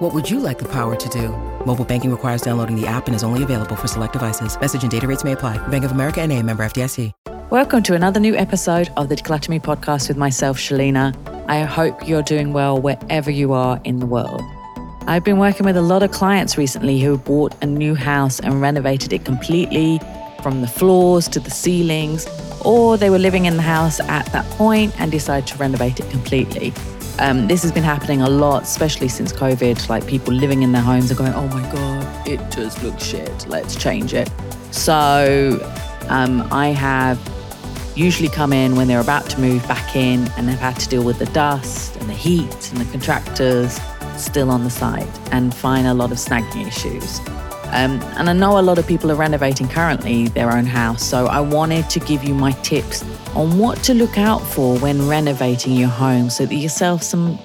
What would you like the power to do? Mobile banking requires downloading the app and is only available for select devices. Message and data rates may apply. Bank of America and a member FDIC. Welcome to another new episode of the Declutter podcast with myself, Shelina. I hope you're doing well wherever you are in the world. I've been working with a lot of clients recently who bought a new house and renovated it completely from the floors to the ceilings, or they were living in the house at that point and decided to renovate it completely. Um, this has been happening a lot, especially since COVID. Like people living in their homes are going, oh my God, it just looks shit. Let's change it. So um, I have usually come in when they're about to move back in and they've had to deal with the dust and the heat and the contractors still on the site and find a lot of snagging issues. Um, and I know a lot of people are renovating currently their own house, so I wanted to give you my tips on what to look out for when renovating your home so that yourself some,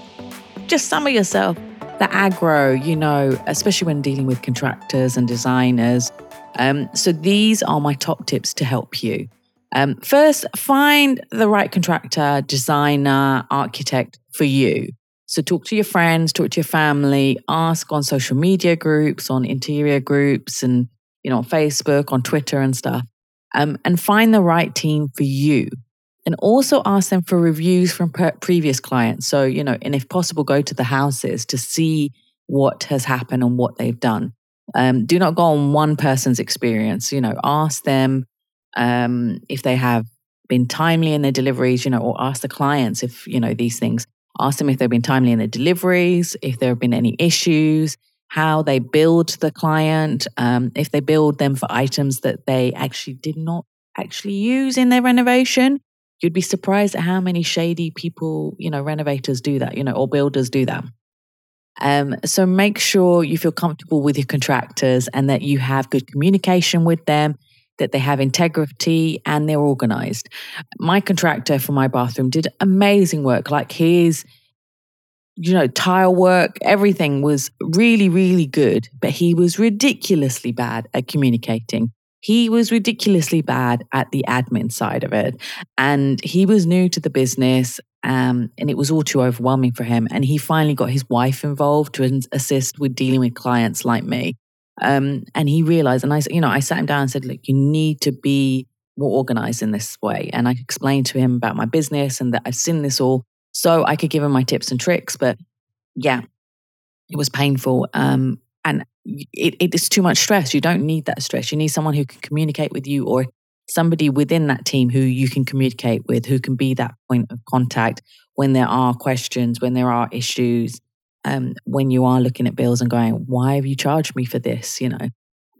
just some of yourself, the aggro, you know, especially when dealing with contractors and designers. Um, so these are my top tips to help you. Um, first, find the right contractor, designer, architect for you. So talk to your friends, talk to your family, ask on social media groups, on interior groups, and you know, on Facebook, on Twitter, and stuff. Um, and find the right team for you. And also ask them for reviews from previous clients. So, you know, and if possible, go to the houses to see what has happened and what they've done. Um, do not go on one person's experience. You know, ask them um, if they have been timely in their deliveries, you know, or ask the clients if, you know, these things. Ask them if they've been timely in their deliveries, if there have been any issues, how they build the client, um, if they build them for items that they actually did not actually use in their renovation. You'd be surprised at how many shady people, you know, renovators do that, you know, or builders do that. Um, so make sure you feel comfortable with your contractors and that you have good communication with them that they have integrity and they're organized. My contractor for my bathroom did amazing work. Like his, you know, tile work, everything was really, really good, but he was ridiculously bad at communicating. He was ridiculously bad at the admin side of it. And he was new to the business. Um, and it was all too overwhelming for him. And he finally got his wife involved to assist with dealing with clients like me. Um, and he realized, and I, you know, I sat him down and said, look, you need to be more organized in this way. And I explained to him about my business and that I've seen this all. So I could give him my tips and tricks. But yeah, it was painful. Um, and it, it is too much stress. You don't need that stress. You need someone who can communicate with you or somebody within that team who you can communicate with, who can be that point of contact when there are questions, when there are issues um, when you are looking at bills and going, why have you charged me for this? You know.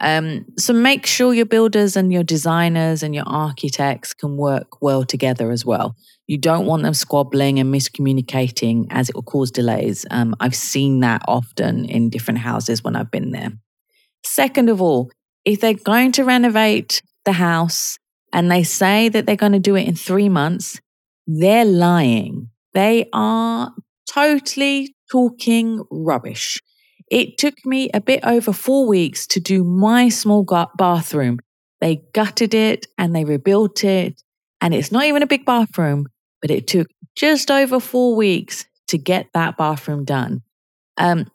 Um, so make sure your builders and your designers and your architects can work well together as well. You don't want them squabbling and miscommunicating as it will cause delays. Um, I've seen that often in different houses when I've been there. Second of all, if they're going to renovate the house and they say that they're going to do it in three months, they're lying. They are totally, talking rubbish. It took me a bit over four weeks to do my small bathroom. They gutted it and they rebuilt it. And it's not even a big bathroom, but it took just over four weeks to get that bathroom done. Um,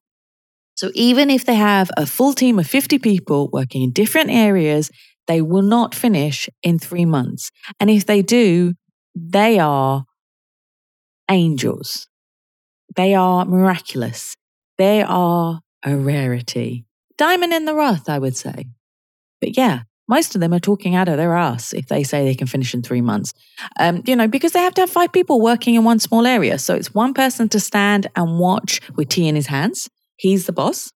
so even if they have a full team of 50 people working in different areas, they will not finish in three months. And if they do, they are angels. They are miraculous. They are a rarity. Diamond in the rough, I would say. But yeah, most of them are talking out of their ass if they say they can finish in three months. Um, you know, because they have to have five people working in one small area. So it's one person to stand and watch with tea in his hands. He's the boss.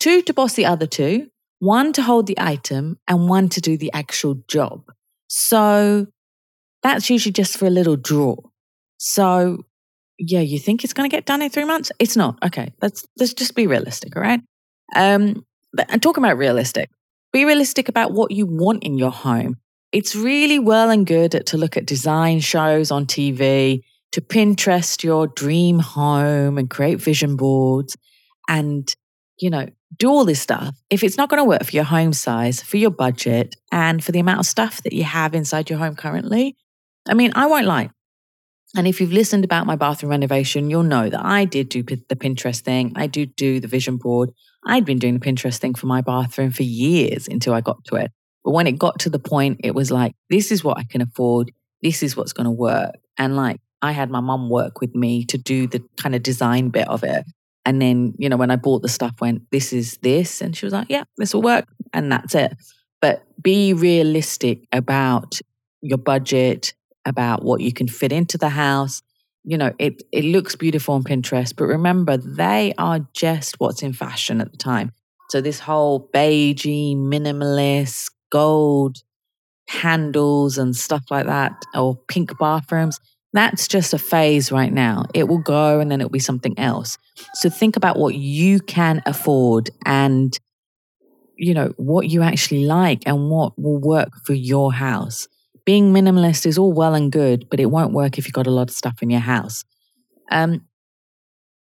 Two to boss the other two. One to hold the item and one to do the actual job. So that's usually just for a little draw. So yeah, you think it's going to get done in three months? It's not. Okay, let's let's just be realistic, all right? Um, and talking about realistic, be realistic about what you want in your home. it's really well and good to look at design shows on TV, to Pinterest your dream home and create vision boards and, you know, do all this stuff. If it's not going to work for your home size, for your budget, and for the amount of stuff that you have inside your home currently, I mean, I won't lie. And if you've listened about my bathroom renovation, you'll know that I did do the Pinterest thing. I do do the vision board. I'd been doing the Pinterest thing for my bathroom for years until I got to it. But when it got to the point, it was like, this is what I can afford. This is what's going to work. And like, I had my mum work with me to do the kind of design bit of it. And then, you know, when I bought the stuff, went, this is this. And she was like, yeah, this will work. And that's it. But be realistic about your budget, about what you can fit into the house. You know, it, it looks beautiful on Pinterest, but remember, they are just what's in fashion at the time. So this whole beigey, minimalist, gold handles and stuff like that, or pink bathrooms, that's just a phase right now. It will go and then it'll be something else. So think about what you can afford and you know what you actually like and what will work for your house being minimalist is all well and good, but it won't work if you've got a lot of stuff in your house. Um,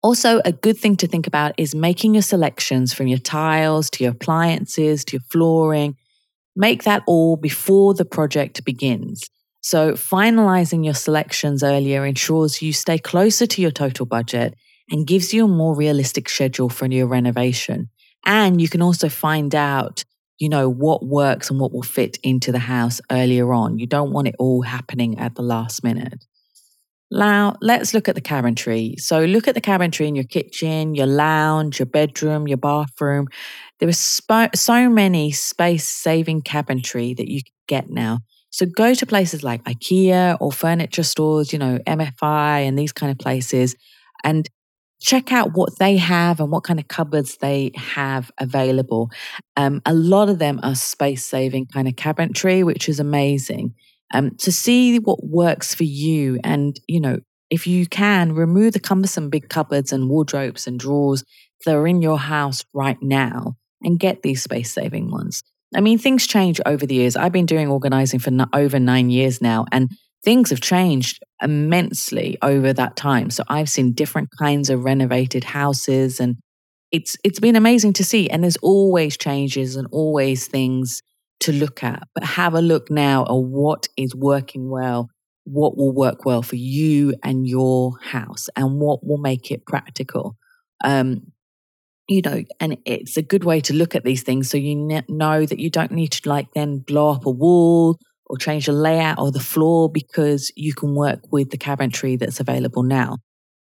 also, a good thing to think about is making your selections from your tiles to your appliances to your flooring. Make that all before the project begins. So, finalizing your selections earlier ensures you stay closer to your total budget and gives you a more realistic schedule for your renovation. And you can also find out you know, what works and what will fit into the house earlier on. You don't want it all happening at the last minute. Now, let's look at the cabinetry. So, look at the cabinetry in your kitchen, your lounge, your bedroom, your bathroom. There are sp- so many space saving cabinetry that you get now. So, go to places like IKEA or furniture stores, you know, MFI and these kind of places, and check out what they have and what kind of cupboards they have available. Um, a lot of them are space saving kind of cabinetry, which is amazing. Um, to see what works for you and, you know, if you can, remove the cumbersome big cupboards and wardrobes and drawers that are in your house right now and get these space saving ones. I mean, things change over the years. I've been doing organizing for over nine years now, and things have changed immensely over that time. So I've seen different kinds of renovated houses and it's it's been amazing to see and there's always changes and always things to look at. But have a look now at what is working well, what will work well for you and your house and what will make it practical. Um, you know, and it's a good way to look at these things so you know that you don't need to like then blow up a wall or change the layout or the floor because you can work with the cabinetry that's available now.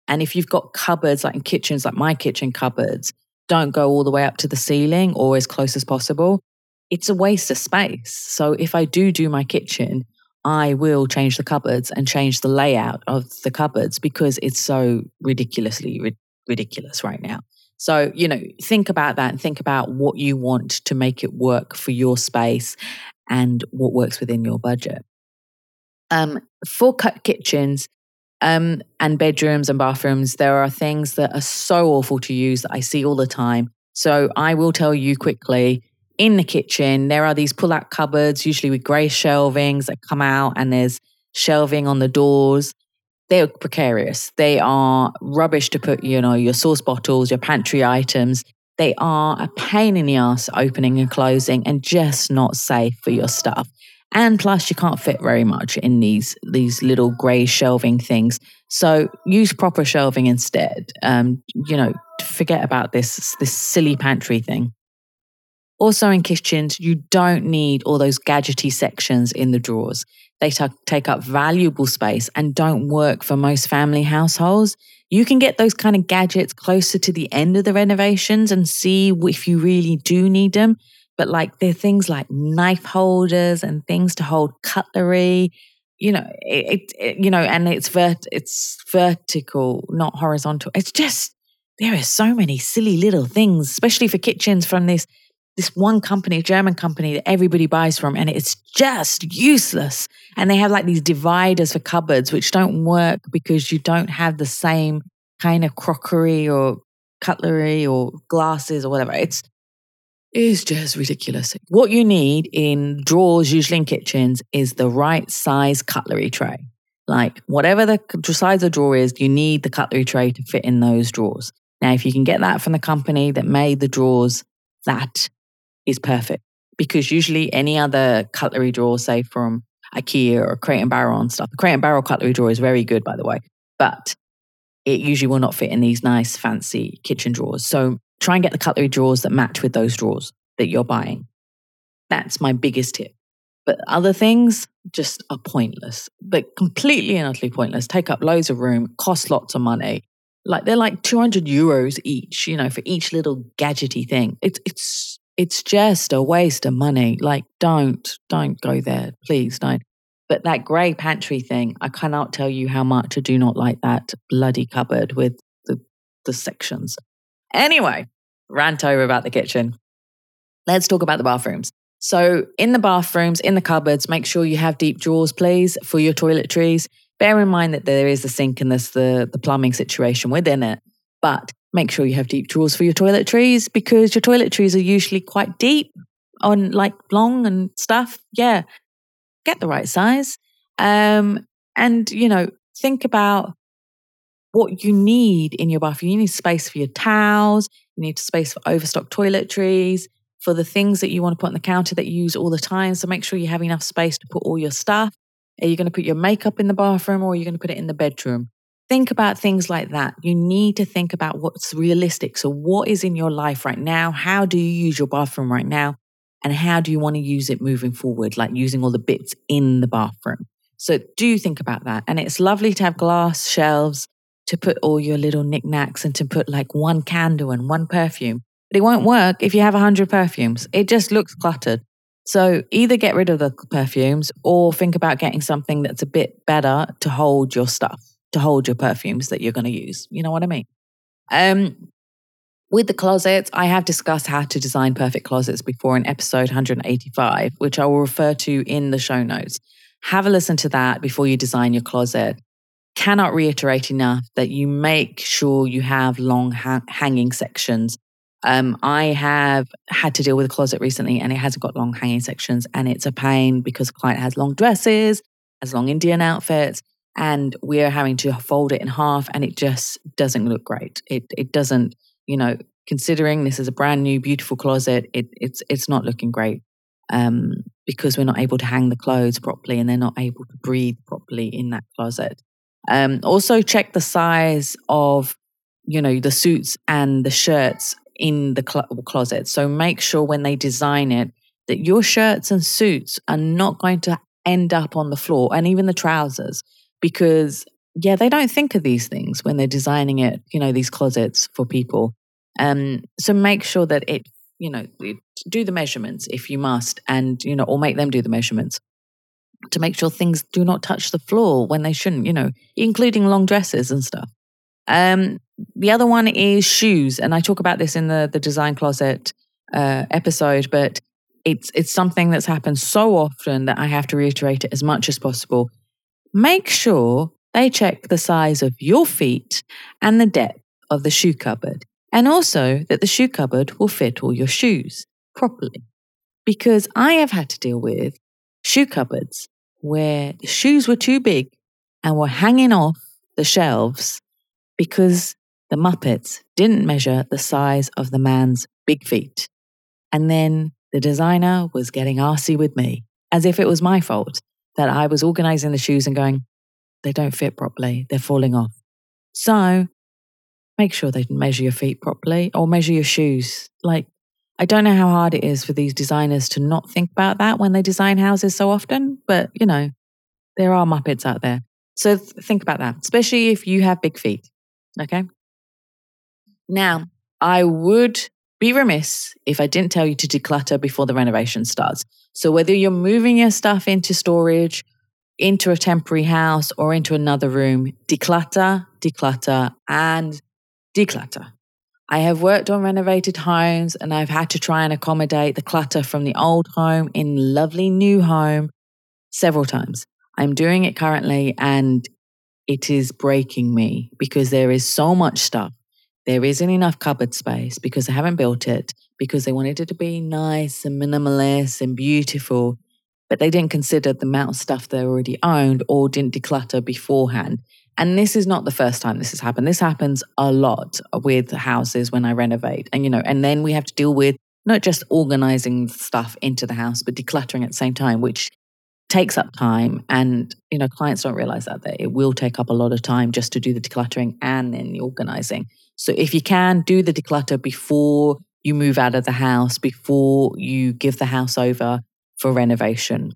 And if you've got cupboards like in kitchens, like my kitchen cupboards, don't go all the way up to the ceiling or as close as possible. It's a waste of space. So if I do do my kitchen, I will change the cupboards and change the layout of the cupboards because it's so ridiculously ri- ridiculous right now. So, you know, think about that and think about what you want to make it work for your space and what works within your budget. Um, for cut kitchens um, and bedrooms and bathrooms, there are things that are so awful to use that I see all the time. So I will tell you quickly in the kitchen, there are these pull out cupboards, usually with grey shelvings that come out, and there's shelving on the doors. They're precarious. They are rubbish to put, you know, your sauce bottles, your pantry items. They are a pain in the ass opening and closing and just not safe for your stuff. And plus, you can't fit very much in these these little grey shelving things. So use proper shelving instead. Um, you know, forget about this this silly pantry thing. Also, in kitchens, you don't need all those gadgety sections in the drawers. They t- take up valuable space and don't work for most family households. You can get those kind of gadgets closer to the end of the renovations and see if you really do need them. But like they're things like knife holders and things to hold cutlery. You know, it, it you know, and it's vert, it's vertical, not horizontal. It's just there are so many silly little things, especially for kitchens from this this one company, German company that everybody buys from, and it's just useless. And they have like these dividers for cupboards, which don't work because you don't have the same kind of crockery or cutlery or glasses or whatever. It's is just ridiculous. What you need in drawers, usually in kitchens, is the right size cutlery tray. Like whatever the size of drawer is, you need the cutlery tray to fit in those drawers. Now, if you can get that from the company that made the drawers, that is perfect. Because usually any other cutlery drawer, say from IKEA or Crate and Barrel and stuff, the Crate and Barrel cutlery drawer is very good, by the way, but it usually will not fit in these nice, fancy kitchen drawers. So try and get the cutlery drawers that match with those drawers that you're buying. That's my biggest tip. But other things just are pointless, but completely and utterly pointless. Take up loads of room, cost lots of money. Like they're like 200 euros each, you know, for each little gadgety thing. It's, it's, it's just a waste of money. Like don't, don't go there. Please don't. But that grey pantry thing, I cannot tell you how much I do not like that bloody cupboard with the, the sections. Anyway, rant over about the kitchen. Let's talk about the bathrooms. So, in the bathrooms, in the cupboards, make sure you have deep drawers, please, for your toiletries. Bear in mind that there is a sink and there's the, the plumbing situation within it, but make sure you have deep drawers for your toiletries because your toiletries are usually quite deep on like long and stuff. Yeah, get the right size. Um, and, you know, think about what you need in your bathroom. You need space for your towels, you need space for overstock toiletries, for the things that you want to put on the counter that you use all the time. So make sure you have enough space to put all your stuff. Are you going to put your makeup in the bathroom or are you going to put it in the bedroom? Think about things like that. You need to think about what's realistic. So, what is in your life right now? How do you use your bathroom right now? And how do you want to use it moving forward, like using all the bits in the bathroom? So, do think about that. And it's lovely to have glass shelves to put all your little knickknacks and to put like one candle and one perfume. But it won't work if you have 100 perfumes. It just looks cluttered. So either get rid of the perfumes or think about getting something that's a bit better to hold your stuff, to hold your perfumes that you're going to use. You know what I mean? Um, with the closets, I have discussed how to design perfect closets before in episode 185, which I will refer to in the show notes. Have a listen to that before you design your closet. Cannot reiterate enough that you make sure you have long ha- hanging sections um, I have had to deal with a closet recently and it hasn't got long hanging sections and it's a pain because client has long dresses, has long Indian outfits, and we're having to fold it in half and it just doesn't look great. It it doesn't, you know, considering this is a brand new beautiful closet, it, it's it's not looking great. Um, because we're not able to hang the clothes properly and they're not able to breathe properly in that closet. Um, also check the size of you know the suits and the shirts in the cl- closet. So make sure when they design it that your shirts and suits are not going to end up on the floor and even the trousers because yeah, they don't think of these things when they're designing it, you know, these closets for people. Um, so make sure that it, you know, do the measurements if you must, and, you know, or make them do the measurements to make sure things do not touch the floor when they shouldn't, you know, including long dresses and stuff. Um, the other one is shoes, and I talk about this in the the design closet uh, episode, but it's it's something that's happened so often that I have to reiterate it as much as possible. Make sure they check the size of your feet and the depth of the shoe cupboard, and also that the shoe cupboard will fit all your shoes properly. Because I have had to deal with shoe cupboards where the shoes were too big and were hanging off the shelves because the Muppets didn't measure the size of the man's big feet. And then the designer was getting arsy with me, as if it was my fault that I was organizing the shoes and going, they don't fit properly, they're falling off. So make sure they measure your feet properly or measure your shoes. Like, I don't know how hard it is for these designers to not think about that when they design houses so often, but you know, there are Muppets out there. So th- think about that, especially if you have big feet. Okay. Now, I would be remiss if I didn't tell you to declutter before the renovation starts. So, whether you're moving your stuff into storage, into a temporary house, or into another room, declutter, declutter, and declutter. I have worked on renovated homes and I've had to try and accommodate the clutter from the old home in lovely new home several times. I'm doing it currently and it is breaking me because there is so much stuff there isn't enough cupboard space because they haven't built it, because they wanted it to be nice and minimalist and beautiful, but they didn't consider the amount of stuff they already owned or didn't declutter beforehand. And this is not the first time this has happened. This happens a lot with houses when I renovate. And, you know, and then we have to deal with not just organizing stuff into the house, but decluttering at the same time, which takes up time. And, you know, clients don't realize that, that it will take up a lot of time just to do the decluttering and then the organizing. So if you can do the declutter before you move out of the house, before you give the house over for renovation,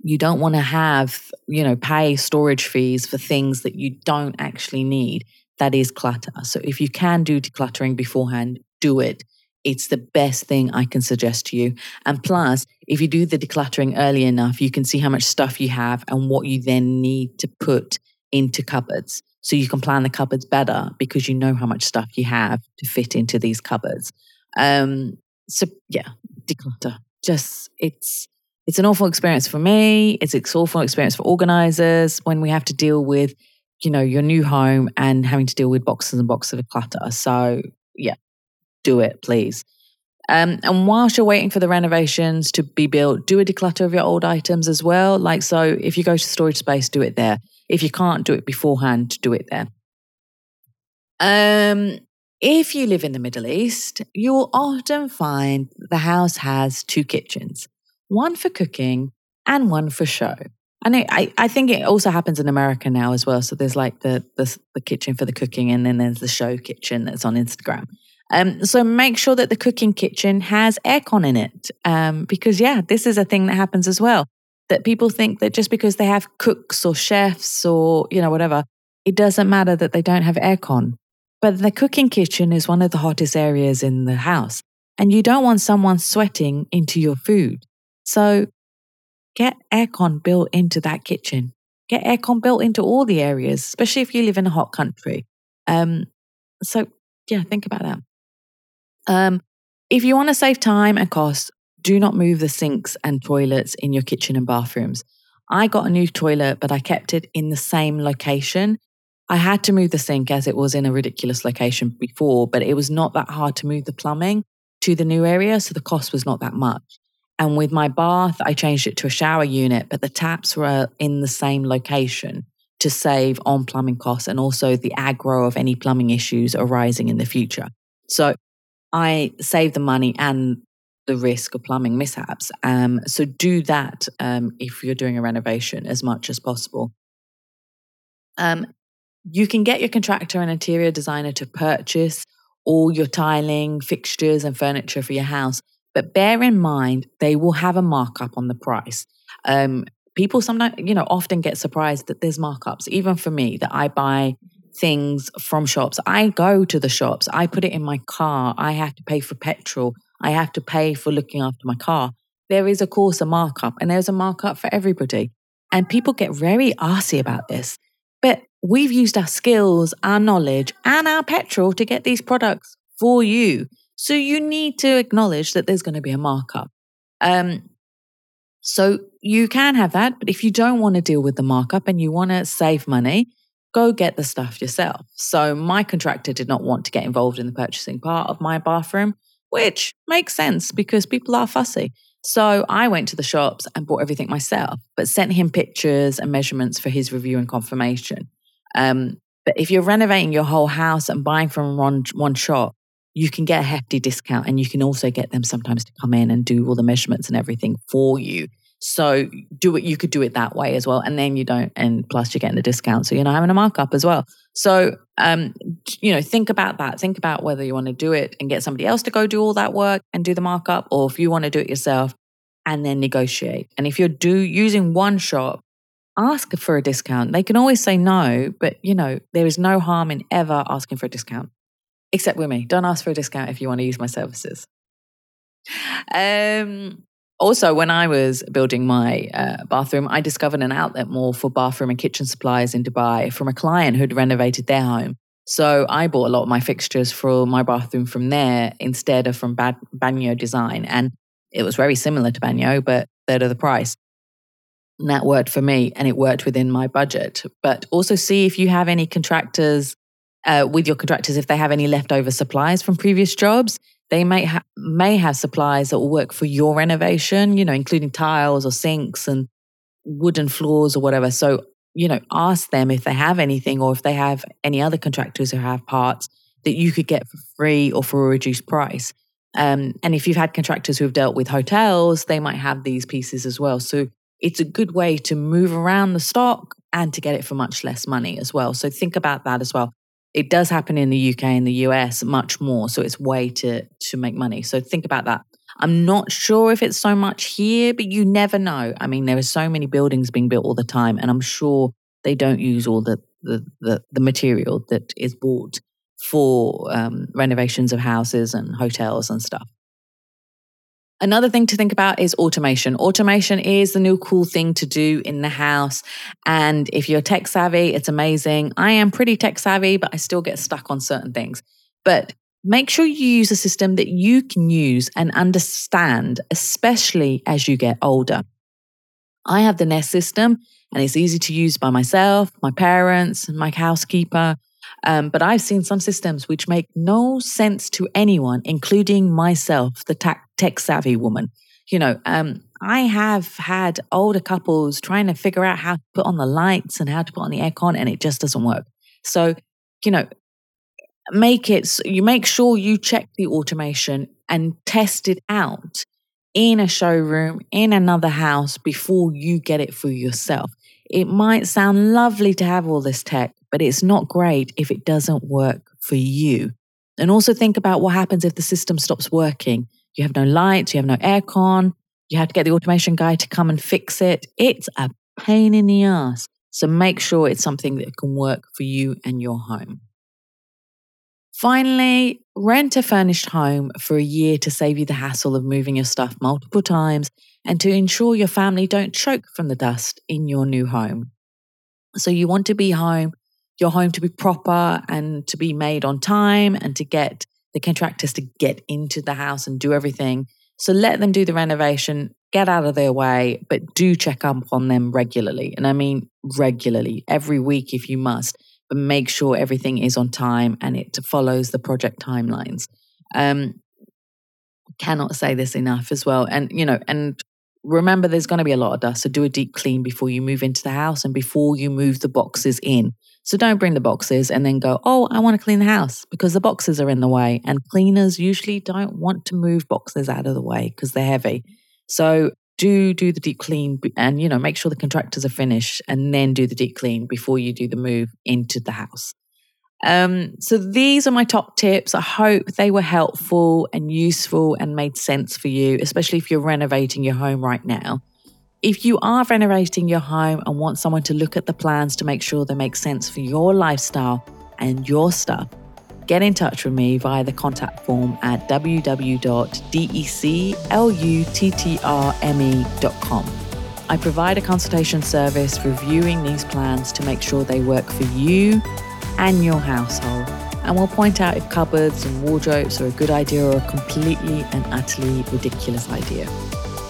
you don't want to have, you know, pay storage fees for things that you don't actually need. That is clutter. So if you can do decluttering beforehand, do it. It's the best thing I can suggest to you. And plus, if you do the decluttering early enough, you can see how much stuff you have and what you then need to put into cupboards. So you can plan the cupboards better because you know how much stuff you have to fit into these cupboards. Um, so yeah, declutter. Just it's it's an awful experience for me. It's an awful experience for organizers when we have to deal with, you know, your new home and having to deal with boxes and boxes of clutter. So, yeah, do it, please. Um, and whilst you're waiting for the renovations to be built, do a declutter of your old items as well. Like, so if you go to storage space, do it there. If you can't do it beforehand, do it there. Um, if you live in the Middle East, you will often find the house has two kitchens one for cooking and one for show. And I, I think it also happens in America now as well. So there's like the, the, the kitchen for the cooking, and then there's the show kitchen that's on Instagram. Um, so make sure that the cooking kitchen has aircon in it, um, because yeah, this is a thing that happens as well. That people think that just because they have cooks or chefs or you know whatever, it doesn't matter that they don't have aircon. But the cooking kitchen is one of the hottest areas in the house, and you don't want someone sweating into your food. So get aircon built into that kitchen. Get aircon built into all the areas, especially if you live in a hot country. Um, so yeah, think about that. Um, if you want to save time and cost, do not move the sinks and toilets in your kitchen and bathrooms. I got a new toilet, but I kept it in the same location. I had to move the sink as it was in a ridiculous location before, but it was not that hard to move the plumbing to the new area, so the cost was not that much. And with my bath, I changed it to a shower unit, but the taps were in the same location to save on plumbing costs and also the aggro of any plumbing issues arising in the future. So I save the money and the risk of plumbing mishaps. Um, so do that um, if you're doing a renovation as much as possible. Um, you can get your contractor and interior designer to purchase all your tiling, fixtures, and furniture for your house but bear in mind, they will have a markup on the price. Um, people sometimes, you know, often get surprised that there's markups. Even for me, that I buy things from shops. I go to the shops. I put it in my car. I have to pay for petrol. I have to pay for looking after my car. There is, of course, a markup, and there's a markup for everybody. And people get very arsy about this. But we've used our skills, our knowledge, and our petrol to get these products for you. So you need to acknowledge that there's going to be a markup. Um, so you can have that, but if you don't want to deal with the markup and you want to save money, go get the stuff yourself. So my contractor did not want to get involved in the purchasing part of my bathroom, which makes sense because people are fussy. So I went to the shops and bought everything myself, but sent him pictures and measurements for his review and confirmation. Um, but if you're renovating your whole house and buying from one, one shop, you can get a hefty discount and you can also get them sometimes to come in and do all the measurements and everything for you. So do it, you could do it that way as well. And then you don't, and plus you're getting the discount. So you're not having a markup as well. So, um, you know, think about that. Think about whether you want to do it and get somebody else to go do all that work and do the markup, or if you want to do it yourself and then negotiate. And if you're do using one shop, ask for a discount. They can always say no, but you know, there is no harm in ever asking for a discount except with me. Don't ask for a discount if you want to use my services. Um, also, when I was building my uh, bathroom, I discovered an outlet mall for bathroom and kitchen supplies in Dubai from a client who'd renovated their home. So I bought a lot of my fixtures for my bathroom from there instead of from Bagno Design. And it was very similar to Bagno, but third of the price. And that worked for me and it worked within my budget. But also see if you have any contractors uh, with your contractors if they have any leftover supplies from previous jobs. They may ha- may have supplies that will work for your renovation, you know, including tiles or sinks and wooden floors or whatever. So, you know, ask them if they have anything or if they have any other contractors who have parts that you could get for free or for a reduced price. Um, and if you've had contractors who've dealt with hotels, they might have these pieces as well. So it's a good way to move around the stock and to get it for much less money as well. So think about that as well. It does happen in the UK and the US much more, so it's way to to make money. So think about that. I'm not sure if it's so much here, but you never know. I mean, there are so many buildings being built all the time, and I'm sure they don't use all the the the, the material that is bought for um, renovations of houses and hotels and stuff. Another thing to think about is automation. Automation is the new cool thing to do in the house. And if you're tech savvy, it's amazing. I am pretty tech savvy, but I still get stuck on certain things. But make sure you use a system that you can use and understand, especially as you get older. I have the Nest system and it's easy to use by myself, my parents, and my housekeeper. Um, but I've seen some systems which make no sense to anyone, including myself, the tech savvy woman. You know, um, I have had older couples trying to figure out how to put on the lights and how to put on the aircon, and it just doesn't work. So, you know, make it, you make sure you check the automation and test it out in a showroom, in another house before you get it for yourself. It might sound lovely to have all this tech, but it's not great if it doesn't work for you. And also think about what happens if the system stops working. You have no lights, you have no aircon, you have to get the automation guy to come and fix it. It's a pain in the ass. So make sure it's something that can work for you and your home. Finally, rent a furnished home for a year to save you the hassle of moving your stuff multiple times and to ensure your family don't choke from the dust in your new home. So you want to be home your home to be proper and to be made on time and to get the contractors to get into the house and do everything. So let them do the renovation, get out of their way, but do check up on them regularly. And I mean regularly, every week if you must, but make sure everything is on time and it follows the project timelines. Um, cannot say this enough as well. And, you know, and remember there's going to be a lot of dust. So do a deep clean before you move into the house and before you move the boxes in. So don't bring the boxes and then go, oh, I want to clean the house because the boxes are in the way. And cleaners usually don't want to move boxes out of the way because they're heavy. So do do the deep clean and you know make sure the contractors are finished and then do the deep clean before you do the move into the house. Um, so these are my top tips. I hope they were helpful and useful and made sense for you, especially if you're renovating your home right now. If you are renovating your home and want someone to look at the plans to make sure they make sense for your lifestyle and your stuff, get in touch with me via the contact form at www.decluttrme.com. I provide a consultation service reviewing these plans to make sure they work for you and your household, and we'll point out if cupboards and wardrobes are a good idea or a completely and utterly ridiculous idea.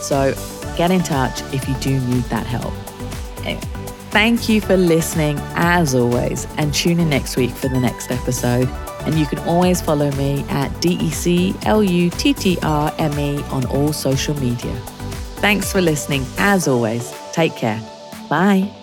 So, get in touch if you do need that help. Anyway, thank you for listening as always, and tune in next week for the next episode. And you can always follow me at DECLUTTRME on all social media. Thanks for listening as always. Take care. Bye.